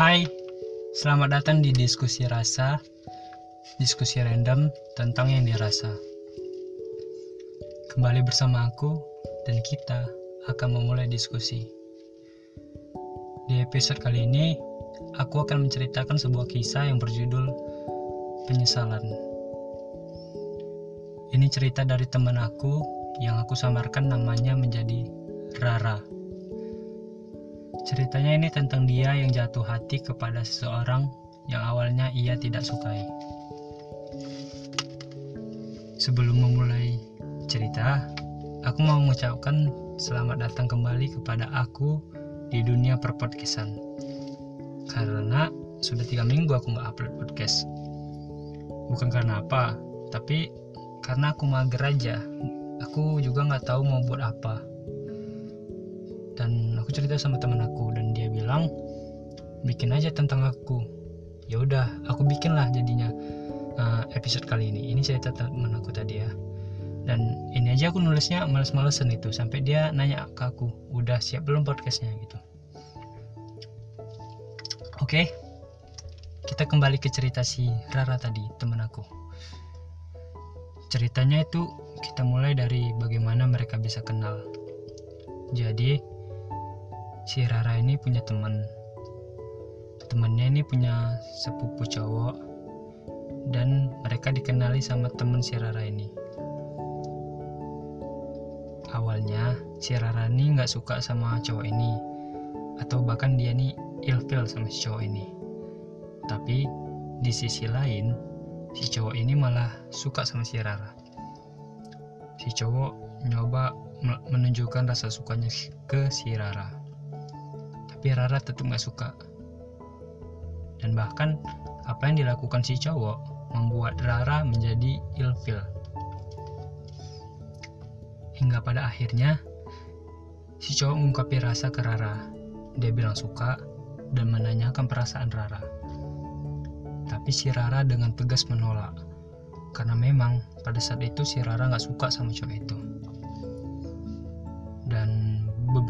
Hai, selamat datang di diskusi rasa, diskusi random tentang yang dirasa. Kembali bersama aku dan kita akan memulai diskusi. Di episode kali ini, aku akan menceritakan sebuah kisah yang berjudul Penyesalan. Ini cerita dari teman aku yang aku samarkan namanya menjadi Rara. Ceritanya ini tentang dia yang jatuh hati kepada seseorang yang awalnya ia tidak sukai. Sebelum memulai cerita, aku mau mengucapkan selamat datang kembali kepada aku di dunia perpodcastan. Karena sudah tiga minggu aku nggak upload podcast. Bukan karena apa, tapi karena aku mager aja. Aku juga nggak tahu mau buat apa dan aku cerita sama teman aku dan dia bilang bikin aja tentang aku. Ya udah aku bikin lah jadinya uh, episode kali ini. Ini cerita teman aku tadi ya. Dan ini aja aku nulisnya males-malesan itu sampai dia nanya ke aku udah siap belum podcastnya? Gitu. Oke okay, kita kembali ke cerita si Rara tadi teman aku. Ceritanya itu kita mulai dari bagaimana mereka bisa kenal. Jadi si Rara ini punya teman. Temennya ini punya sepupu cowok. Dan mereka dikenali sama temen si Rara ini. Awalnya si Rara ini nggak suka sama cowok ini. Atau bahkan dia nih ilfil sama si cowok ini. Tapi di sisi lain si cowok ini malah suka sama si Rara. Si cowok nyoba menunjukkan rasa sukanya ke si Rara tapi Rara tetap gak suka. Dan bahkan apa yang dilakukan si cowok membuat Rara menjadi ilfil. Hingga pada akhirnya si cowok mengungkapi rasa ke Rara. Dia bilang suka dan menanyakan perasaan Rara. Tapi si Rara dengan tegas menolak. Karena memang pada saat itu si Rara gak suka sama cowok itu.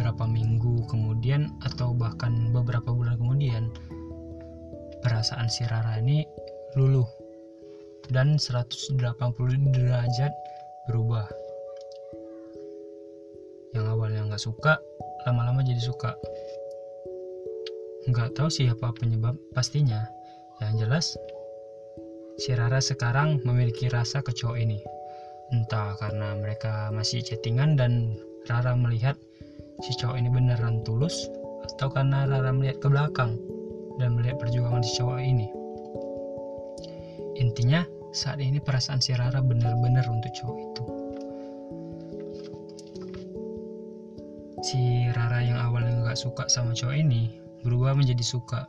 Beberapa minggu kemudian atau bahkan beberapa bulan kemudian perasaan si Rara ini luluh dan 180 derajat berubah. Yang awalnya nggak suka lama-lama jadi suka. Nggak tahu siapa penyebab pastinya. Yang jelas si Rara sekarang memiliki rasa ke cowok ini. Entah karena mereka masih chattingan dan Rara melihat si cowok ini beneran tulus atau karena Rara melihat ke belakang dan melihat perjuangan si cowok ini. Intinya, saat ini perasaan si Rara benar-benar untuk cowok itu. Si Rara yang awalnya nggak suka sama cowok ini berubah menjadi suka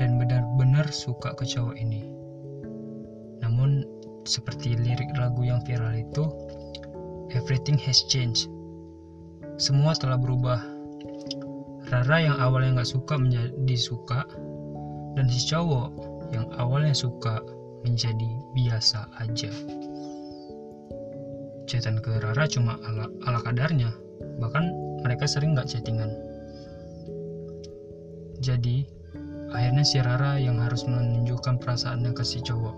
dan benar-benar suka ke cowok ini. Namun, seperti lirik lagu yang viral itu, everything has changed semua telah berubah. Rara yang awalnya nggak suka menjadi suka, dan si cowok yang awalnya suka menjadi biasa aja. Chatan ke Rara cuma ala, ala kadarnya, bahkan mereka sering nggak chattingan. Jadi, akhirnya si Rara yang harus menunjukkan perasaannya ke si cowok.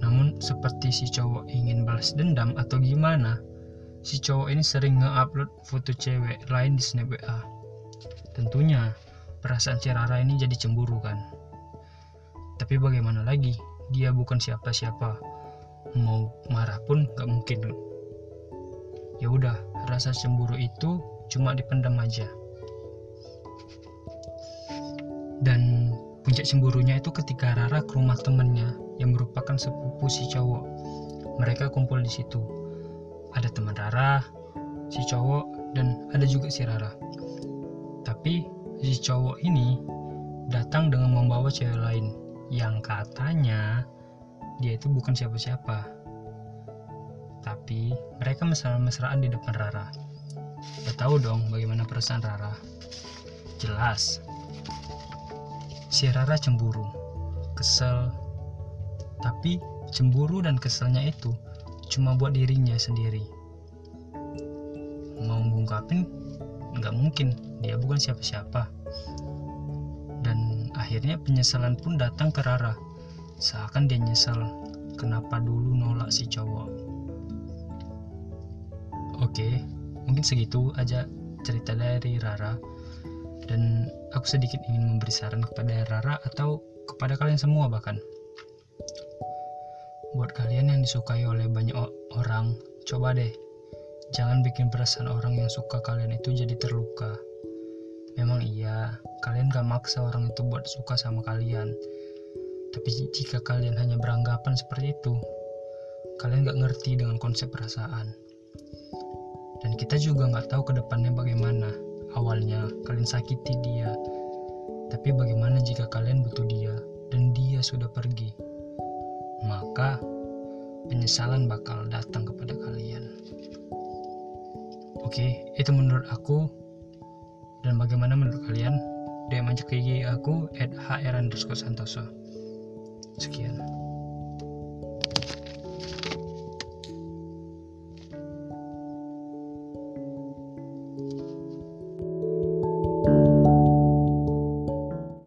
Namun, seperti si cowok ingin balas dendam atau gimana, si cowok ini sering nge-upload foto cewek lain di snap WA. Tentunya perasaan si Rara ini jadi cemburu kan. Tapi bagaimana lagi, dia bukan siapa-siapa. Mau marah pun gak mungkin. Ya udah, rasa cemburu itu cuma dipendam aja. Dan puncak cemburunya itu ketika Rara ke rumah temennya yang merupakan sepupu si cowok. Mereka kumpul di situ ada teman Rara, si cowok, dan ada juga si Rara. Tapi si cowok ini datang dengan membawa cewek lain yang katanya dia itu bukan siapa-siapa. Tapi mereka mesra-mesraan di depan Rara. Udah tahu dong bagaimana perasaan Rara. Jelas. Si Rara cemburu, kesel, tapi cemburu dan keselnya itu cuma buat dirinya sendiri mau ngungkapin nggak mungkin dia bukan siapa-siapa dan Akhirnya penyesalan pun datang ke Rara. Seakan dia nyesal kenapa dulu nolak si cowok. Oke, mungkin segitu aja cerita dari Rara. Dan aku sedikit ingin memberi saran kepada Rara atau kepada kalian semua bahkan. Buat kalian yang disukai oleh banyak orang, coba deh jangan bikin perasaan orang yang suka kalian itu jadi terluka. Memang iya, kalian gak maksa orang itu buat suka sama kalian. Tapi jika kalian hanya beranggapan seperti itu, kalian gak ngerti dengan konsep perasaan. Dan kita juga gak tahu ke depannya bagaimana. Awalnya kalian sakiti dia, tapi bagaimana jika kalian butuh dia dan dia sudah pergi? Maka penyesalan bakal datang kepada kalian. Oke, itu menurut aku. Dan bagaimana menurut kalian? DM aja ke IG aku at santoso. Sekian.